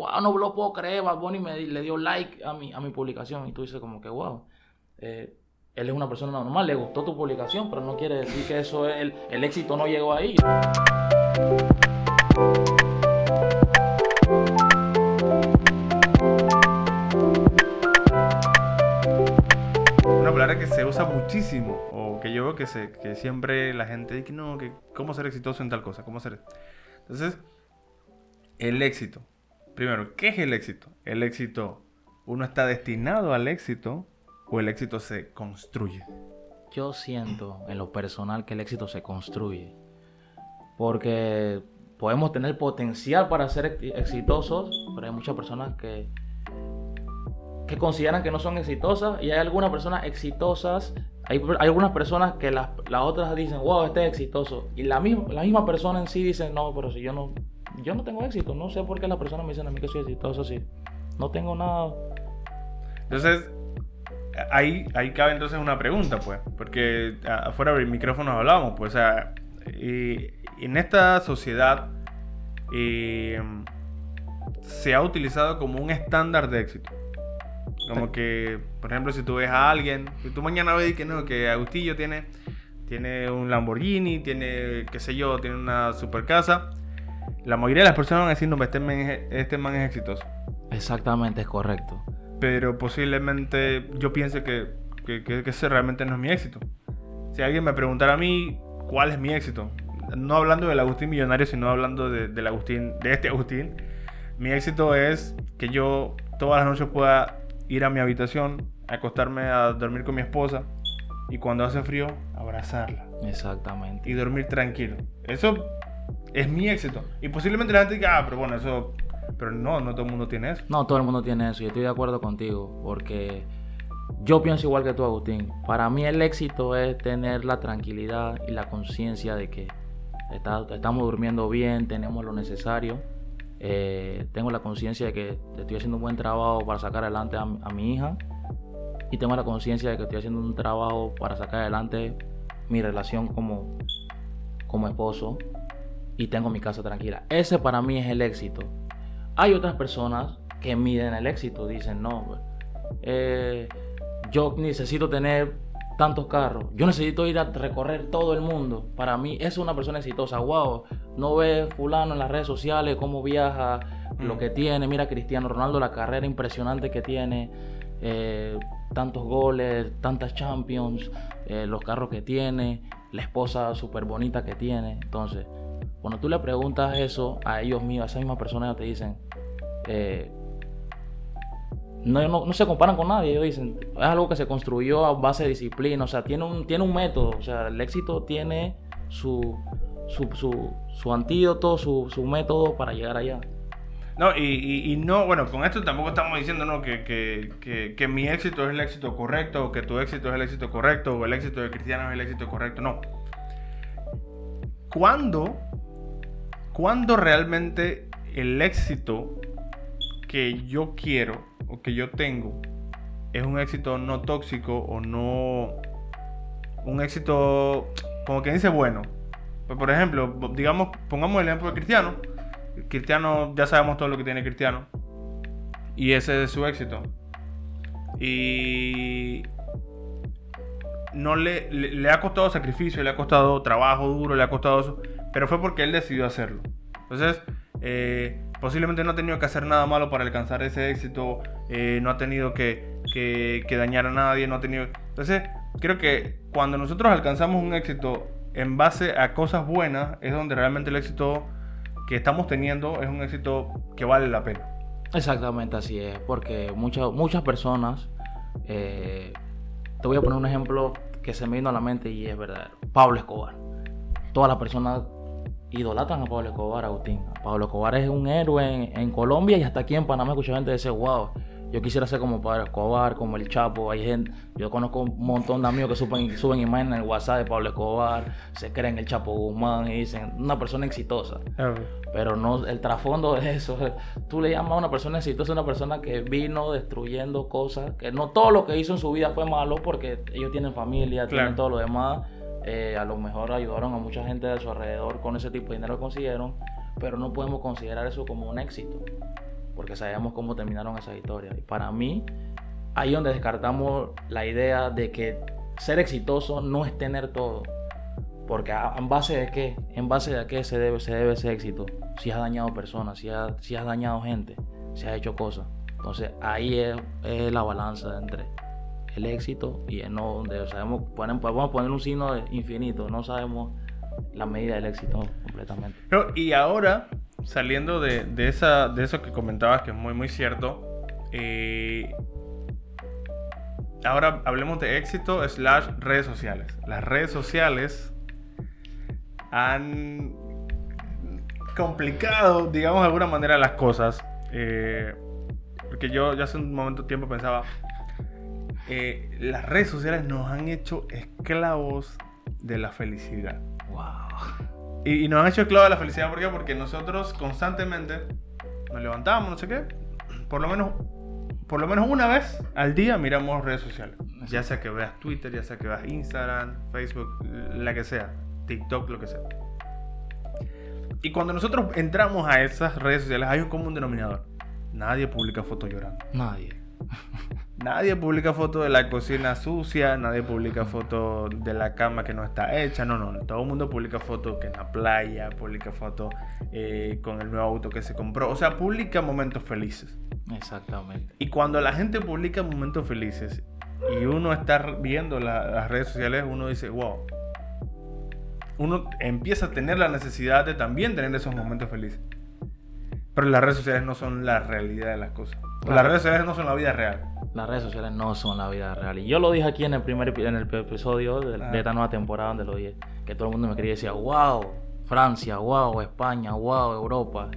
wow, no lo puedo creer, Bad Bunny me le dio like a mi, a mi publicación. Y tú dices como que, wow, eh, él es una persona normal, le gustó tu publicación, pero no quiere decir que eso es, el, el éxito no llegó ahí. Una palabra que se usa muchísimo, o que yo veo que, se, que siempre la gente dice, no, que cómo ser exitoso en tal cosa, cómo ser... Entonces, el éxito. Primero, ¿qué es el éxito? El éxito, uno está destinado al éxito o el éxito se construye. Yo siento en lo personal que el éxito se construye. Porque podemos tener potencial para ser exitosos, pero hay muchas personas que, que consideran que no son exitosas y hay algunas personas exitosas, hay, algunas personas que las, las, otras dicen, wow, este es exitoso. Y la misma, la misma persona en sí dice, no, pero si yo no, yo no tengo éxito, no sé por qué las personas me dicen a mí que soy exitoso si no tengo nada. Entonces, ahí, ahí cabe entonces una pregunta, pues, porque afuera del micrófono hablábamos, pues, o sea, en esta sociedad eh, se ha utilizado como un estándar de éxito. Como que, por ejemplo, si tú ves a alguien, si tú mañana ves que no, que Agustillo tiene, tiene un Lamborghini, tiene, qué sé yo, tiene una super casa, la mayoría de las personas van a decir, no, este man es, este man es exitoso. Exactamente, es correcto. Pero posiblemente yo piense que, que, que, que ese realmente no es mi éxito. Si alguien me preguntara a mí cuál es mi éxito, no hablando del Agustín millonario, sino hablando de, del Agustín, de este Agustín, mi éxito es que yo todas las noches pueda ir a mi habitación, acostarme a dormir con mi esposa y cuando hace frío, abrazarla. Exactamente. Y dormir tranquilo. Eso es mi éxito. Y posiblemente la gente diga, ah, pero bueno, eso... Pero no, no todo el mundo tiene eso. No, todo el mundo tiene eso y estoy de acuerdo contigo porque yo pienso igual que tú, Agustín. Para mí el éxito es tener la tranquilidad y la conciencia de que estamos durmiendo bien, tenemos lo necesario. Eh, tengo la conciencia de que estoy haciendo un buen trabajo para sacar adelante a, a mi hija. Y tengo la conciencia de que estoy haciendo un trabajo para sacar adelante mi relación como, como esposo. Y tengo mi casa tranquila. Ese para mí es el éxito. Hay otras personas que miden el éxito. Dicen, no, eh, yo necesito tener tantos carros. Yo necesito ir a recorrer todo el mundo. Para mí, es una persona exitosa. Wow, no ve fulano en las redes sociales cómo viaja, mm. lo que tiene. Mira Cristiano Ronaldo, la carrera impresionante que tiene. Eh, tantos goles, tantas champions, eh, los carros que tiene, la esposa súper bonita que tiene. Entonces, cuando tú le preguntas eso a ellos mismos, a esa misma persona, ellos te dicen, eh, no, no, no, se comparan con nadie. Ellos dicen, es algo que se construyó a base de disciplina, o sea, tiene un, tiene un método, o sea, el éxito tiene su, su, su, su antídoto, su, su, método para llegar allá. No, y, y, no, bueno, con esto tampoco estamos diciendo ¿no? que, que, que, mi éxito es el éxito correcto, o que tu éxito es el éxito correcto, o el éxito de Cristiano es el éxito correcto, no. ¿Cuándo, cuándo realmente el éxito que yo quiero o que yo tengo es un éxito no tóxico o no un éxito como que dice bueno. Pues por ejemplo, digamos, pongamos el ejemplo de Cristiano. Cristiano, ya sabemos todo lo que tiene Cristiano. Y ese es su éxito. Y no le, le, le, ha costado sacrificio, le ha costado trabajo duro, le ha costado eso, pero fue porque él decidió hacerlo. Entonces, eh, posiblemente no ha tenido que hacer nada malo para alcanzar ese éxito, eh, no ha tenido que, que, que, dañar a nadie, no ha tenido... Entonces, creo que cuando nosotros alcanzamos un éxito en base a cosas buenas, es donde realmente el éxito que estamos teniendo es un éxito que vale la pena. Exactamente así es, porque muchas, muchas personas, eh, te voy a poner un ejemplo que se me vino a la mente y es verdad, Pablo Escobar. Todas las personas idolatran a Pablo Escobar, Agustín. Pablo Escobar es un héroe en, en, Colombia y hasta aquí en Panamá escucha gente decir, wow, yo quisiera ser como Pablo Escobar, como el Chapo. Hay gente, yo conozco un montón de amigos que suben, suben imágenes en el WhatsApp de Pablo Escobar, se creen el Chapo Guzmán y dicen, una persona exitosa. Pero no, el trasfondo de eso, tú le llamas a una persona exitosa, una persona que vino destruyendo cosas, que no todo lo que hizo en su vida fue malo porque ellos tienen familia, claro. tienen todo lo demás eh, a lo mejor ayudaron a mucha gente de su alrededor con ese tipo de dinero que consiguieron, pero no podemos considerar eso como un éxito. porque sabemos cómo terminaron esas historias. Y para mí, ahí donde descartamos la idea de que ser exitoso no es tener todo. Porque en base de qué, en base de qué se debe, se debe ese éxito. Si has dañado personas, si has, dañado gente, si has hecho cosas. Entonces ahí es, la balanza entre el éxito y no, sabemos, podemos poner un signo de infinito, no sabemos la medida del éxito completamente. y ahora, saliendo de, esa, de eso que comentabas, que es muy, muy cierto, eh, ahora hablemos de éxito slash redes sociales. Las redes sociales han complicado, digamos de alguna manera, las cosas. Eh, porque yo hace un momento de tiempo pensaba, eh, las redes sociales nos han hecho esclavos de la felicidad. Wow. Y, nos han hecho esclavos de la felicidad, ¿por qué? Porque nosotros constantemente nos levantamos, no sé qué, por lo menos, por lo menos una vez al día miramos redes sociales. Ya sea que veas Twitter, ya sea que veas Instagram, Facebook, la que sea, TikTok, lo que sea. Y cuando nosotros entramos a esas redes sociales hay un común denominador. Nadie publica fotos llorando. Nadie. Nadie publica fotos de la cocina sucia, nadie publica fotos de la cama que no está hecha, no, no, todo el mundo publica fotos que en la playa, publica fotos eh, con el nuevo auto que se compró, o sea, publica momentos felices. Exactamente. Y cuando la gente publica momentos felices y uno está viendo las redes sociales, uno dice, wow, uno empieza a tener la necesidad de también tener esos momentos felices. Pero las redes sociales no son la realidad de las cosas. Las redes sociales no son la vida real. Las redes sociales no son la vida real. Y yo lo dije aquí en el primer en el episodio de, de esta nueva temporada donde lo dije. Que todo el mundo me quería decir, wow, Francia, wow, España, wow, Europa.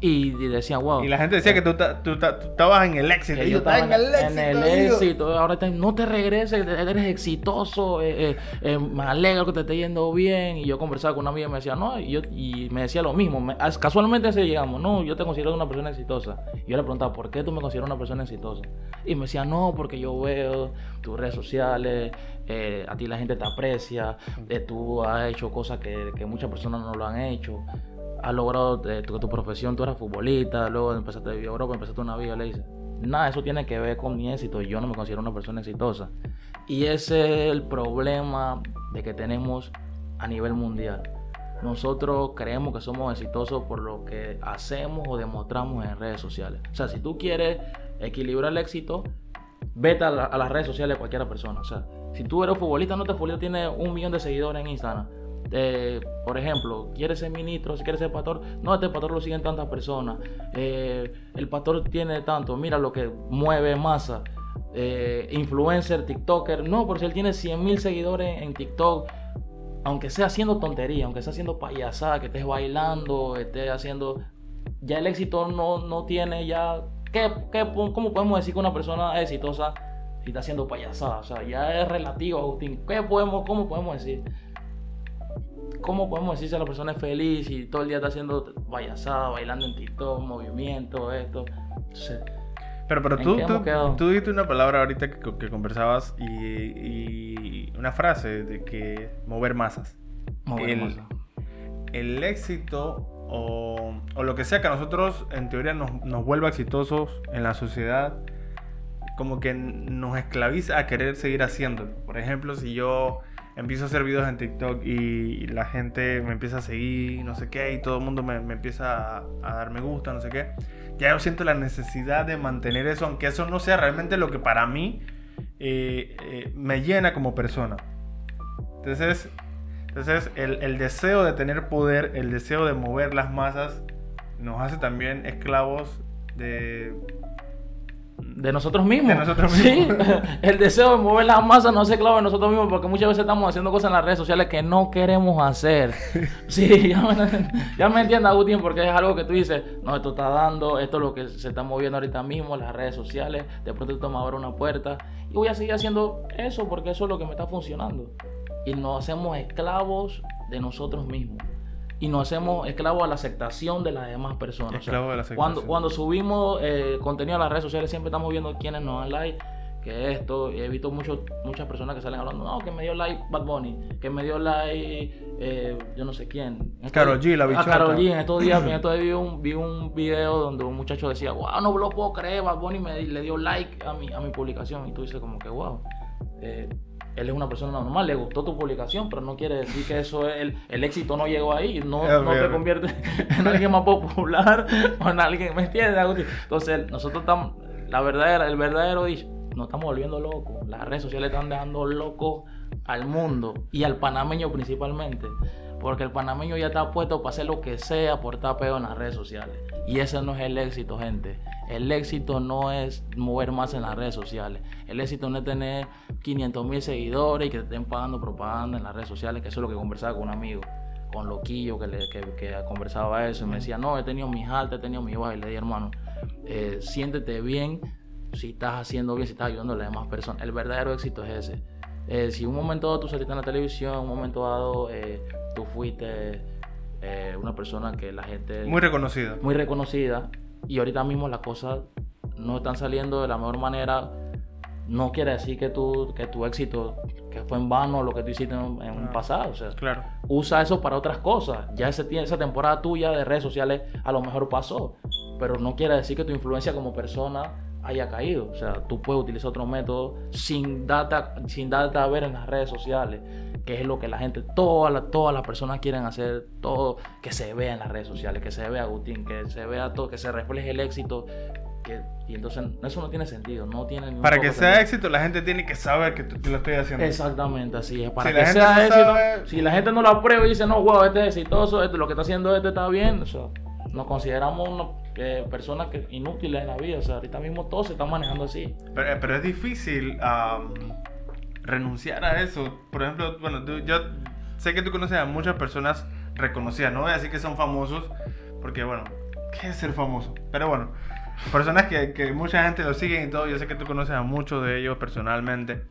Y, decía, wow. Y la gente decía que tú, tú, estabas en el éxito. yo estaba en el éxito. En el éxito. Ahora no te regreses, eres exitoso. Eh, eh, eh, me alegro que te esté yendo bien. Y yo conversaba con una amiga y me decía, no, y, yo, y me decía lo mismo. casualmente se llegamos, no, yo te considero una persona exitosa. Y yo le preguntaba, ¿por qué tú me consideras una persona exitosa? Y me decía, no, porque yo veo tus redes sociales, a ti la gente te aprecia, tú has hecho cosas que, que muchas personas no lo han hecho has logrado eh, tu, profesión, tú eras futbolista, luego empezaste a vivir Europa, empezaste una vida, le dice, nada, eso tiene que ver con mi éxito, yo no me considero una persona exitosa. Y ese es el problema de que tenemos a nivel mundial. Nosotros creemos que somos exitosos por lo que hacemos o demostramos en redes sociales. O sea, si tú quieres equilibrar el éxito, vete a, las redes sociales de cualquier persona. O sea, si tú eres futbolista, no te futbolista tiene un millón de seguidores en Instagram por ejemplo, ¿quieres ser ministro? Si quieres ser pastor, no, este pastor lo siguen tantas personas. Eh, el pastor tiene tanto, mira lo que mueve masa. Eh, influencer, TikToker, no, porque si él tiene 100 mil seguidores en TikTok, aunque sea haciendo tontería, aunque sea haciendo payasada, que estés bailando, estés haciendo. Ya el éxito no, no tiene ya. ¿qué, qué, cómo podemos decir que una persona exitosa si está haciendo payasada? O sea, ya es relativo, Agustín. ¿Qué podemos, ¿Cómo podemos decir? ¿Cómo podemos decir si la persona es feliz y todo el día está haciendo payasada, bailando en TikTok, movimiento, esto? pero, pero tú, tú, dijiste una palabra ahorita que, conversabas y, una frase de que mover masas. Mover el, masas. El éxito o, o, lo que sea que a nosotros en teoría nos, nos vuelva exitosos en la sociedad, como que nos esclaviza a querer seguir haciéndolo. Por ejemplo, si yo empiezo a hacer videos en TikTok y la gente me empieza a seguir, no sé qué, y todo el mundo me, empieza a, dar me gusta, no sé qué, ya yo siento la necesidad de mantener eso, aunque eso no sea realmente lo que para mí eh, eh, me llena como persona. Entonces, entonces el deseo de tener poder, el deseo de mover las masas, nos hace también esclavos de de nosotros mismos. De nosotros mismos. Sí, el deseo de mover la masa no se clava en nosotros mismos porque muchas veces estamos haciendo cosas en las redes sociales que no queremos hacer. Sí, ya me, ya me entiendes, Agustín, porque es algo que tú dices, no, esto está dando, esto es lo que se está moviendo ahorita mismo, las redes sociales, de pronto tú tomas ahora una puerta y voy a seguir haciendo eso porque eso es lo que me está funcionando. Y nos hacemos esclavos de nosotros mismos y nos hacemos esclavos a la aceptación de las demás personas. Esclavos de la aceptación. Cuando, cuando subimos eh, contenido a las redes sociales siempre estamos viendo quiénes nos dan like, que esto. Y he visto mucho, muchas personas que salen hablando, no, que me dio like Bad Bunny, que me dio like eh, yo no sé quién. Karol G, la Ah, bichota. Karol G, en estos días, en estos días vi, un, vi un video donde un muchacho decía, wow, no lo puedo creer, Bad Bunny me, le dio like a mi, a mi publicación. Y tú dices como que, wow, eh, él es una persona normal, le gustó tu publicación, pero no quiere decir que eso es, el, el éxito no llegó ahí, no, no te convierte en alguien más popular o en alguien, ¿me entiendes? Entonces, nosotros estamos, la verdadera, el verdadero dicho, nos estamos volviendo locos. Las redes sociales están dejando locos al mundo y al panameño principalmente. Porque el panameño ya está puesto para hacer lo que sea por estar pegado en las redes sociales. Y ese no es el éxito, gente. El éxito no es mover más en las redes sociales. El éxito no es tener 500 mil seguidores y que te estén pagando propaganda en las redes sociales, que eso es lo que conversaba con un amigo, con Loquillo, que, le, que, que conversaba eso. Y me decía, no, he tenido mis altas, he tenido mis bajas. Y le dije, hermano, eh, siéntete bien si estás haciendo bien, si estás ayudando a las demás personas. El verdadero éxito es ese. Eh, si un momento dado tú saliste en la televisión, un momento dado eh, tú fuiste eh, una persona que la gente Muy reconocida. muy reconocida y ahorita mismo las cosas no están saliendo de la mejor manera, no quiere decir que tu, que tu éxito que fue en vano lo que tú hiciste en, un Ah. pasado. O sea, Claro. usa eso para otras cosas. Ya ese, esa temporada tuya de redes sociales a lo mejor pasó, pero no quiere decir que tu influencia como persona haya caído. O sea, tú puedes utilizar otro método sin data, sin data a ver en las redes sociales, que es lo que la gente, todas las todas las personas quieren hacer, todo que se vea en las redes sociales, que se vea Agustín, que se vea todo, que se refleje el éxito. Que, y entonces eso no tiene sentido, no tiene Para que sea sentido. éxito, la gente tiene que saber que, tú- que lo estoy haciendo. Exactamente, así es. Para Si que sea no éxito, sabe- si la gente no lo aprueba y dice, no, wow, este es exitoso, este, lo que está haciendo este está bien, o sea, nos consideramos una, eh, personas que, inútiles en la vida. O sea, ahorita mismo todo se está manejando así. Pero, pero es difícil am, renunciar a eso. Por ejemplo, bueno, tú- yo sé que tú conoces a muchas personas reconocidas. No voy a decir que son famosos, porque bueno, ¿qué es ser famoso? Pero bueno, personas que, que mucha gente lo sigue y todo. Yo sé que tú conoces a muchos de ellos personalmente.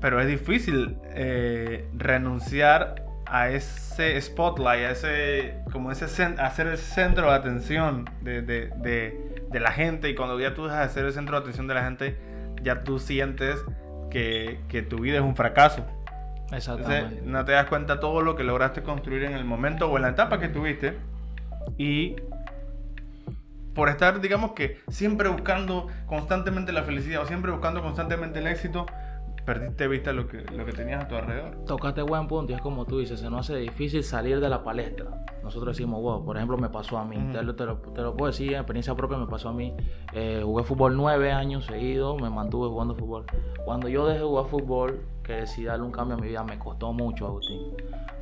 Pero es difícil eh, renunciar a ese spotlight, a ese, como ese, ser el centro de atención de, de- de- de la gente. Y cuando ya tú dejas de ser el centro de atención de la gente, ya tú sientes que, que tu vida es un fracaso. Entonces, Exactamente. no te das cuenta todo lo que lograste construir en el momento o en la etapa que tuviste. Y por estar, digamos que siempre buscando constantemente la felicidad o siempre buscando constantemente el éxito, perdiste de vista lo que, lo que tenías a tu alrededor. Tocaste buen punto y es como tú dices, se nos hace difícil salir de la palestra. Nosotros decimos, wow, por ejemplo, me pasó a mí. Ujú. te, lo, te lo- te lo puedo decir, en experiencia propia me pasó a mí. Eh, jugué fútbol nueve años seguidos, me mantuve jugando fútbol. Cuando yo dejé de jugar fútbol, que decidí darle un cambio a mi vida, me costó mucho, Agustín.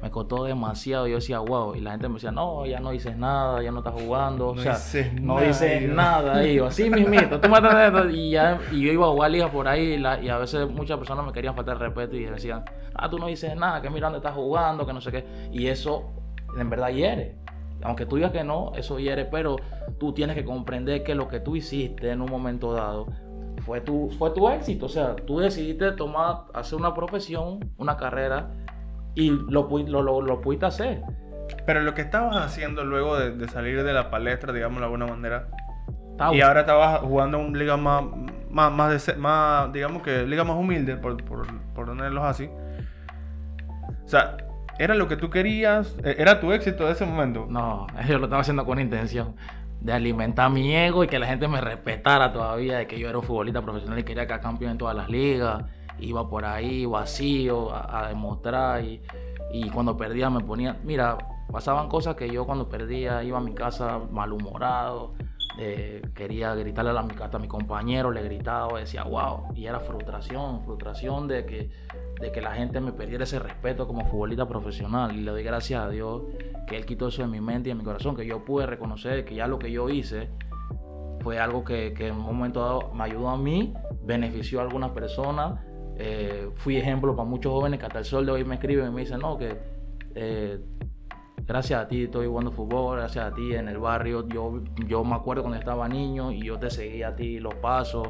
Me costó demasiado. Yo decía, wow. Y la gente me decía, no, ya no dices nada, ya no estás jugando. o No sea, dices no nada, dices nada. Y yo, así mismito, tú entiendes? Y, ya, y yo iba a jugar ligas por ahí y, la- y a veces muchas personas me querían faltar el respeto y decían, ah, tú no dices nada, que mira dónde estás jugando, que no sé qué. Y eso en verdad hiere. Aunque tú digas que no, eso hiere, pero tú tienes que comprender que lo que tú hiciste en un momento dado fue tu, fue tu éxito. O sea, tú decidiste tomar, hacer una profesión, una carrera y lo, lo, lo, lo pudiste hacer. Pero lo que estabas haciendo luego de, de salir de la palestra, digamos de alguna manera, y ahora estabas jugando en liga más, más, más, de se- más, digamos que liga más humilde, por, por, por ponerlos así. O sea, ¿era lo que tú querías? Eh, ¿Era tu éxito de ese momento? No, yo lo estaba haciendo con intención de alimentar mi ego y que la gente me respetara todavía, de que yo era un futbolista profesional y quería quedar campeón en todas las ligas. Iba por ahí vacío a, demostrar y, y cuando perdía me ponía, mira, pasaban cosas que yo cuando perdía iba a mi casa malhumorado, eh, quería gritarle a, mi, hasta a mi compañero, le gritaba, decía wow, y era frustración, frustración de que, de que la gente me perdiera ese respeto como futbolista profesional. Y le doy gracias a Dios que Él quitó eso de mi mente y de mi corazón, que yo pude reconocer que ya lo que yo hice fue algo que, que en un momento dado me ayudó a mí, benefició a algunas personas, eh, fui ejemplo para muchos jóvenes que hasta el sol de hoy me escriben y me dicen, no, que eh, gracias a ti estoy jugando fútbol, gracias a ti en el barrio, yo, yo me acuerdo cuando estaba niño y yo te seguía a ti los pasos.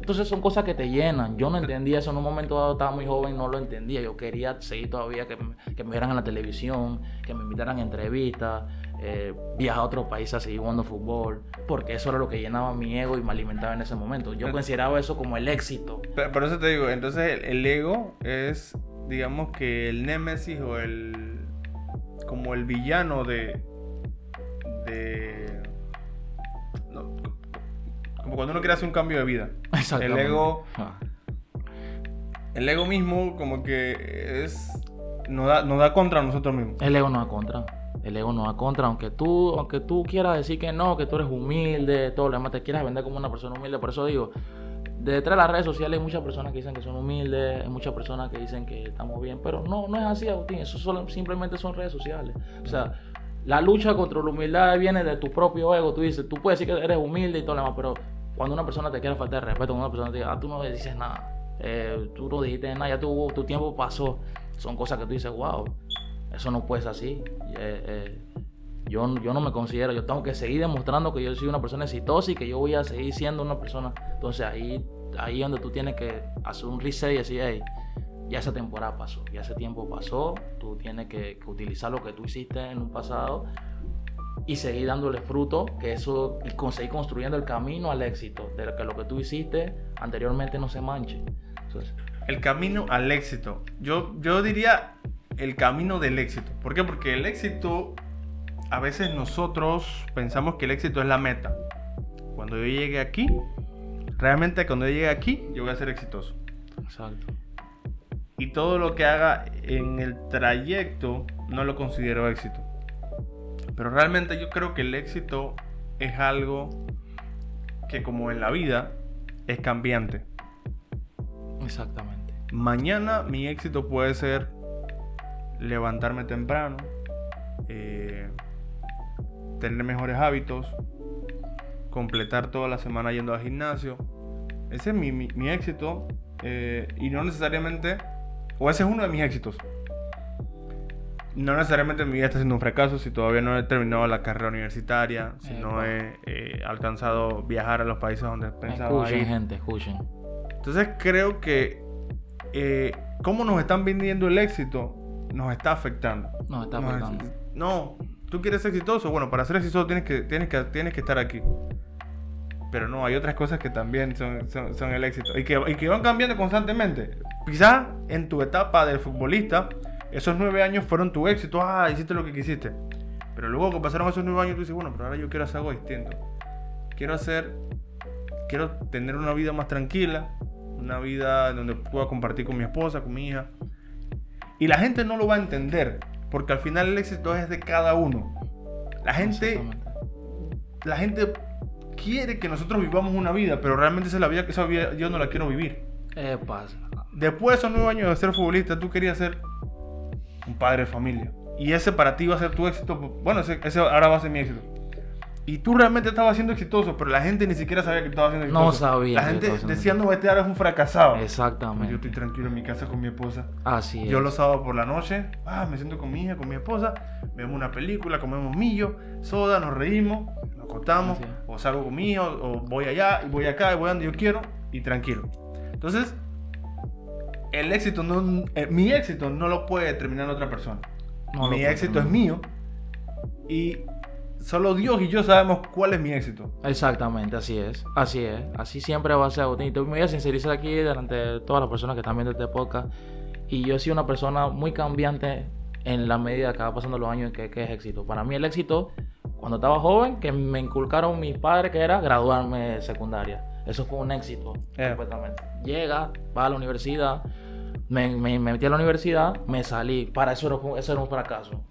Entonces son cosas que te llenan. Yo no entendía eso en un momento dado, estaba muy joven, no lo entendía. Yo quería seguir todavía que, me- que me vieran en la televisión, que me invitaran a entrevistas. Eh, viajar a otro país a seguir jugando fútbol, porque eso era lo que llenaba mi ego y me alimentaba en ese momento. Yo consideraba eso como el éxito. Por eso te digo, entonces el, ego es, digamos que el némesis o el, como el villano de, de, como cuando uno quiere hacer un cambio de vida. El ego, ah. el ego mismo como que es, nos da, nos da contra nosotros mismos. El ego nos da contra. El ego no va contra, aunque tú, aunque tú quieras decir que no, que tú eres humilde, todo lo demás, te quieras vender como una persona humilde. Por eso digo, detrás de las redes sociales hay muchas personas que dicen que son humildes, hay muchas personas que dicen que estamos bien, pero no, no es así, Agustín. Eso simplemente son redes sociales. O sea, la lucha contra la humildad viene de tu propio ego. Tú dices, tú puedes decir que eres humilde y todo lo demás, pero cuando una persona te quiere faltar respeto, cuando una persona te dice, ah, tú no dices nada, eh, tú no dijiste nada, ya tu, tu tiempo pasó, son cosas que tú dices, wow, eso no puede ser así. Eh, eh, yo, yo no me considero, yo tengo que seguir demostrando que yo soy una persona exitosa y que yo voy a seguir siendo una persona. Entonces ahí, ahí donde tú tienes que hacer un reset y decir, hey, ya esa temporada pasó, ya ese tiempo pasó, tú tienes que, utilizar lo que tú hiciste en un pasado y seguir dándole fruto, que eso, y seguir construyendo el camino al éxito, de que lo que tú hiciste anteriormente no se manche. el camino al éxito. Yo, yo diría el camino del éxito. ¿Por qué? Porque el éxito a veces nosotros pensamos que el éxito es la meta. Cuando yo llegue aquí, realmente cuando yo llegue aquí, yo voy a ser exitoso. Exacto. Y todo lo que haga en el trayecto no lo considero éxito. Pero realmente yo creo que el éxito es algo que como en la vida es cambiante. Exactamente. Mañana mi éxito puede ser levantarme temprano, eh, tener mejores hábitos, completar toda la semana yendo al gimnasio. Ese es mi, éxito eh, y no necesariamente, o ese es uno de mis éxitos. No necesariamente mi vida está siendo un fracaso si todavía no he terminado la carrera universitaria, si no he eh, alcanzado viajar a los países donde pensaba escuchen, gente, escuchen. Entonces creo que eh, cómo nos están vendiendo el éxito nos está afectando. Nos está afectando. no, tú quieres ser exitoso, bueno, para ser exitoso tienes que, tienes que, tienes que estar aquí. Pero no, hay otras cosas que también son, son, el éxito y que, y que, van cambiando constantemente. Quizás en tu etapa de futbolista, esos nueve años fueron tu éxito, ah, hiciste lo que quisiste. Pero luego que pasaron esos nueve años, tú dices, bueno, pero ahora yo quiero hacer algo distinto. Quiero hacer, quiero tener una vida más tranquila, una vida donde pueda compartir con mi esposa, con mi hija. Y la gente no lo va a entender, porque al final el éxito es de cada uno. La gente, la gente quiere que nosotros vivamos una vida, pero realmente esa es la vida que esa vida yo no la quiero vivir. Eh, pasa. Después de esos nueve años de ser futbolista, tú querías ser un padre de familia. Y ese para ti va a ser tu éxito. Bueno, ese ahora va a ser mi éxito. Y tú realmente estabas siendo exitoso, pero la gente ni siquiera sabía que estabas siendo exitoso. No sabía. La gente decía, no, este ahora es un fracasado. Exactamente. yo estoy tranquilo en mi casa con mi esposa. Así es. Yo los sábados por la noche, ah, me siento con mi hija, con mi esposa, vemos una película, comemos millo, soda, nos reímos, nos acostamos, o salgo con mi o voy allá, y voy acá, y voy donde yo quiero, y tranquilo. Entonces, el éxito, no, eh, mi éxito no lo puede determinar otra persona. mi éxito es mío. Y solo Dios y yo sabemos cuál es mi éxito. Exactamente, así es. Así es. Así siempre va a ser. Y te voy a sincerizar aquí delante de todas las personas que están viendo este podcast. Y yo he sido una persona muy cambiante en la medida que va pasando los años en que, es éxito. Para mí el éxito, cuando estaba joven, que me inculcaron mis padres, que era graduarme de secundaria. Eso fue un éxito, eh. completamente. Llega, va a la universidad, me, metí a la universidad, me salí. Para eso era, eso era un fracaso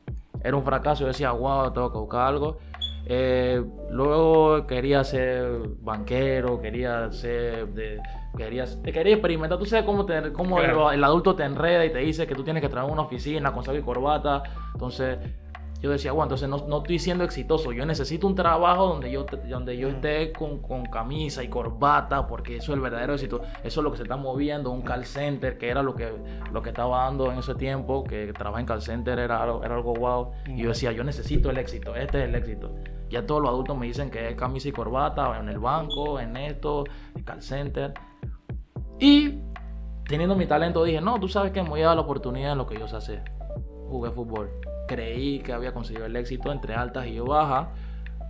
era un fracaso. Yo decía, wow, tengo que buscar algo. Eh, luego quería ser banquero, quería ser de, quería, quería experimentar. Tú sabes cómo, te, cómo el, adulto te enreda y te dice que tú tienes que en una oficina con saco y corbata. Entonces, yo decía, bueno, entonces no, no, estoy siendo exitoso. Yo necesito un trabajo donde yo, donde yo esté con, con, camisa y corbata, porque eso es el verdadero éxito. Eso es lo que se está moviendo, un call center, que era lo que, lo que estaba dando en ese tiempo, que trabajar en call center era, era algo wow. Y yo decía, yo necesito el éxito, este es el éxito. Ya todos los adultos me dicen que es camisa y corbata, en el banco, en esto, en call center. Y teniendo mi talento dije, no, tú sabes que me voy a dar la oportunidad en lo que yo sé hacer. Jugué fútbol creí que había conseguido el éxito entre altas y bajas.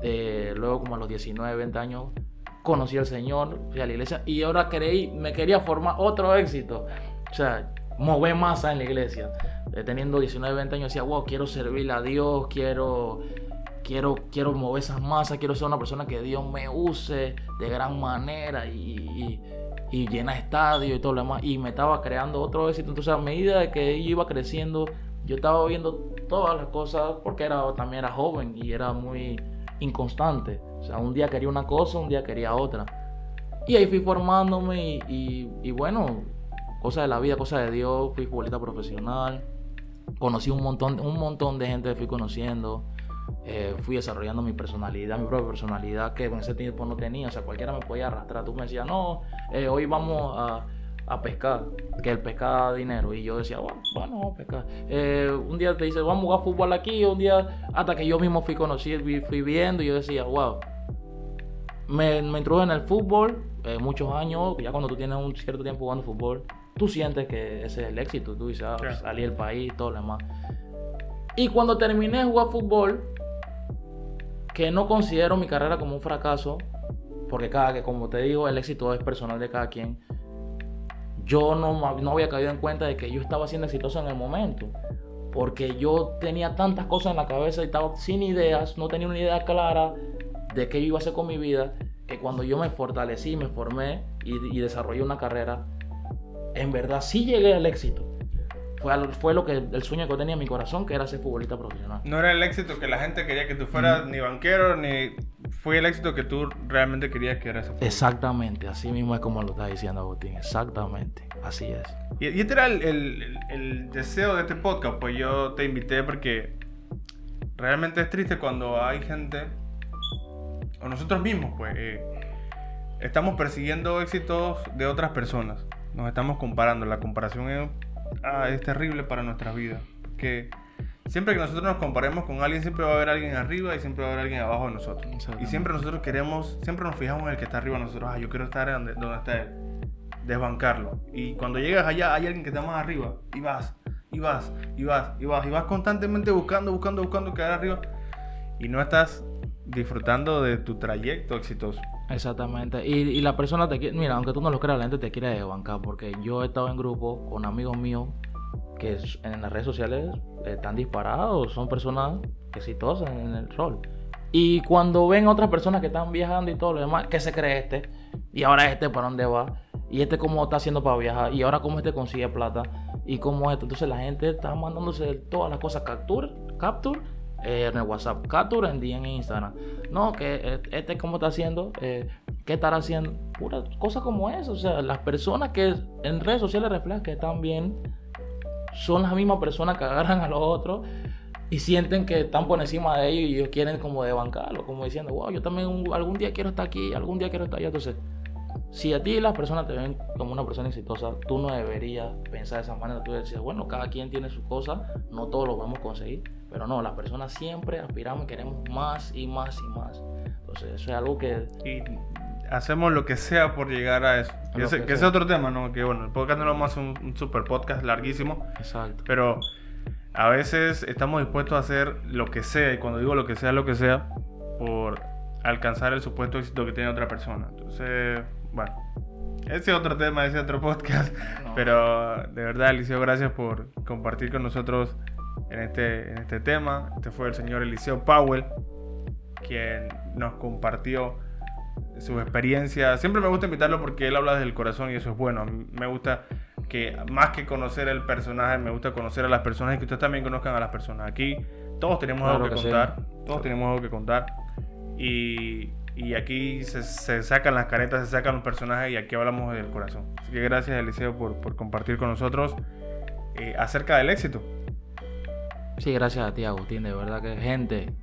Eh, luego como a los 19, 20 años conocí al Señor, fui a la iglesia y ahora creí, me quería formar otro éxito. O sea, mover masa en la iglesia. Eh, teniendo 19, 20 años decía, wow, quiero servirle a Dios, quiero, quiero, quiero mover esas masas, quiero ser una persona que Dios me use de gran manera y, y, llena estadio y todo lo demás. Y me estaba creando otro éxito. Entonces a medida que yo iba creciendo, yo estaba viendo todas las cosas porque era, también era joven y era muy inconstante. O sea, un día quería una cosa, un día quería otra. Y ahí fui formándome y, y, bueno, cosas de la vida, cosas de Dios, fui futbolista profesional, conocí un montón, un montón de gente que fui conociendo, eh, fui desarrollando mi personalidad, mi propia personalidad que en ese tiempo no tenía, o sea, cualquiera me podía arrastrar, tú me decías, no, eh, hoy vamos a, a, pescar, que el pescar da dinero, y yo decía, bueno, vamos a pescar. Eh, un día te dice, vamos a jugar fútbol aquí, un día, hasta que yo mismo fui conocido, fui viendo, y yo decía, wow, me, me introduje en el fútbol, muchos años, ya cuando tú tienes un cierto tiempo jugando fútbol, tú sientes que ese es el éxito, tú dices, ah, salí del país, todo lo demás. Y cuando terminé de jugar fútbol, que no considero mi carrera como un fracaso, porque cada que, como te digo, el éxito es personal de cada quien. Yo no, no había caído en cuenta de que yo estaba siendo exitoso en el momento, porque yo tenía tantas cosas en la cabeza y estaba sin ideas, no tenía una idea clara de qué yo iba a hacer con mi vida, que cuando yo me fortalecí, me formé y, y desarrollé una carrera, en verdad sí llegué al éxito. Fue, fue lo que el sueño que tenía en mi corazón, que era ser futbolista profesional. No era el éxito que la gente quería que tú fueras ni banquero, ni fue el éxito que tú realmente querías que eras. Exactamente, así mismo es como lo está diciendo Agustín, exactamente, así es. Y, este era el, el, el, deseo de este podcast, pues yo te invité porque realmente es triste cuando hay gente, o nosotros mismos, pues, eh, estamos persiguiendo éxitos de otras personas nos estamos comparando. La comparación es, ah, es terrible para nuestra vida. Que siempre que nosotros nos comparemos con alguien, siempre va a haber alguien arriba y siempre va a haber alguien abajo de nosotros. Y siempre nosotros queremos, siempre nos fijamos en el que está arriba de nosotros. Ah, yo quiero estar donde, donde está él. Desbancarlo. Y cuando llegas allá, hay alguien que está más arriba. Y vas, y vas, y vas, y vas. Y vas constantemente buscando, buscando, buscando quedar arriba. Y no estás disfrutando de tu trayecto exitoso. Exactamente. Y, la persona te quiere, mira, aunque tú no lo creas, la gente te quiere bancar. Porque yo he estado en grupo con amigos míos que en las redes sociales están disparados, son personas exitosas en el rol. Y cuando ven otras personas que están viajando y todo lo demás, ¿qué se cree este? Y ahora este para dónde va? Y este cómo está haciendo para viajar? Y ahora cómo este consigue plata? ¿Y cómo esto? Entonces la gente está mandándose todas las cosas capture, capture eh, en el WhatsApp, captura en DM en Instagram. No, que eh, este cómo está haciendo, eh, qué estará haciendo, pura cosa como eso. O sea, las personas que en redes sociales reflejan que están bien son las mismas personas que agarran a los otros y sienten que están por encima de ellos y ellos quieren como de bancarlo, como diciendo, wow, yo también algún día quiero estar aquí, algún día quiero estar allá. Entonces, si a ti las personas te ven como una persona exitosa, tú no deberías pensar de esa manera. Tú decir, bueno, cada quien tiene su cosa, no todos lo podemos conseguir. Pero no, las personas siempre aspiramos y queremos más y más y más. Entonces, eso es algo que... hacemos lo que sea por llegar a eso. Que, ese, es otro tema, ¿no? Que bueno, el podcast no es más un, un super podcast larguísimo. Exacto. Pero a veces estamos dispuestos a hacer lo que sea, y cuando digo lo que sea, lo que sea, por alcanzar el supuesto éxito que tiene otra persona. Entonces, bueno, ese es otro tema, ese es otro podcast. Pero de verdad, Eliseo, gracias por compartir con nosotros en este, en este tema. Este fue el señor Eliseo Powell, quien nos compartió su experiencia. Siempre me gusta invitarlo porque él habla desde el corazón y eso es bueno. Me gusta que más que conocer el personaje, me gusta conocer a las personas y que ustedes también conozcan a las personas. Aquí todos tenemos algo que, contar, todos tenemos algo que contar. Y, y aquí se, se, sacan las caretas, se sacan los personajes y aquí hablamos del corazón. Así que gracias Eliseo por, por compartir con nosotros eh, acerca del éxito. Sí, gracias a ti, Agustín. De verdad que, gente,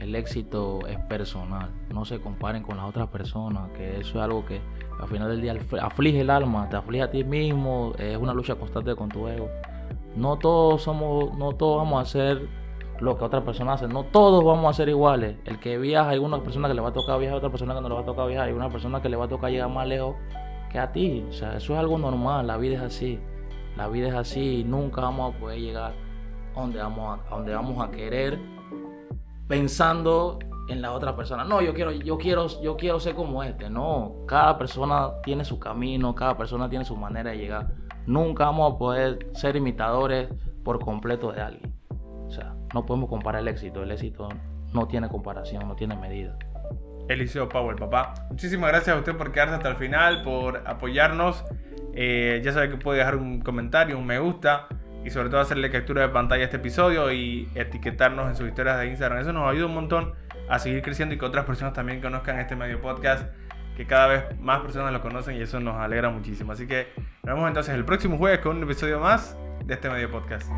el éxito es personal. No se comparen con las otras personas, que eso es algo que al final del día aflige el alma, te aflige a ti mismo. Es una lucha constante con tu ego. No todos somos, no todos vamos a hacer lo que otras personas hacen. No todos vamos a ser iguales. El que viaja, hay una persona que le va a tocar viajar, otra persona que no le va a tocar viajar, hay una persona que le va a tocar llegar más lejos que a ti. O sea, eso es algo normal. La vida es así. La vida es así y nunca vamos a poder llegar a donde vamos a, a donde vamos a querer pensando en la otra persona. No, yo quiero, yo quiero, yo quiero ser como este. No, cada persona tiene su camino, cada persona tiene su manera de llegar. Nunca vamos a poder ser imitadores por completo de alguien. O sea, no podemos comparar el éxito. El éxito no tiene comparación, no tiene medida. Eliseo Power, papá. Muchísimas gracias a usted por quedarse hasta el final, por apoyarnos. Eh, ya sabe que puede dejar un comentario, un me gusta y sobre todo hacerle captura de pantalla a este episodio y etiquetarnos en sus historias de Instagram. Eso nos ayuda un montón a seguir creciendo y que otras personas también conozcan este medio podcast, que cada vez más personas lo conocen y eso nos alegra muchísimo. Así que nos vemos entonces el próximo jueves con un episodio más de este medio podcast.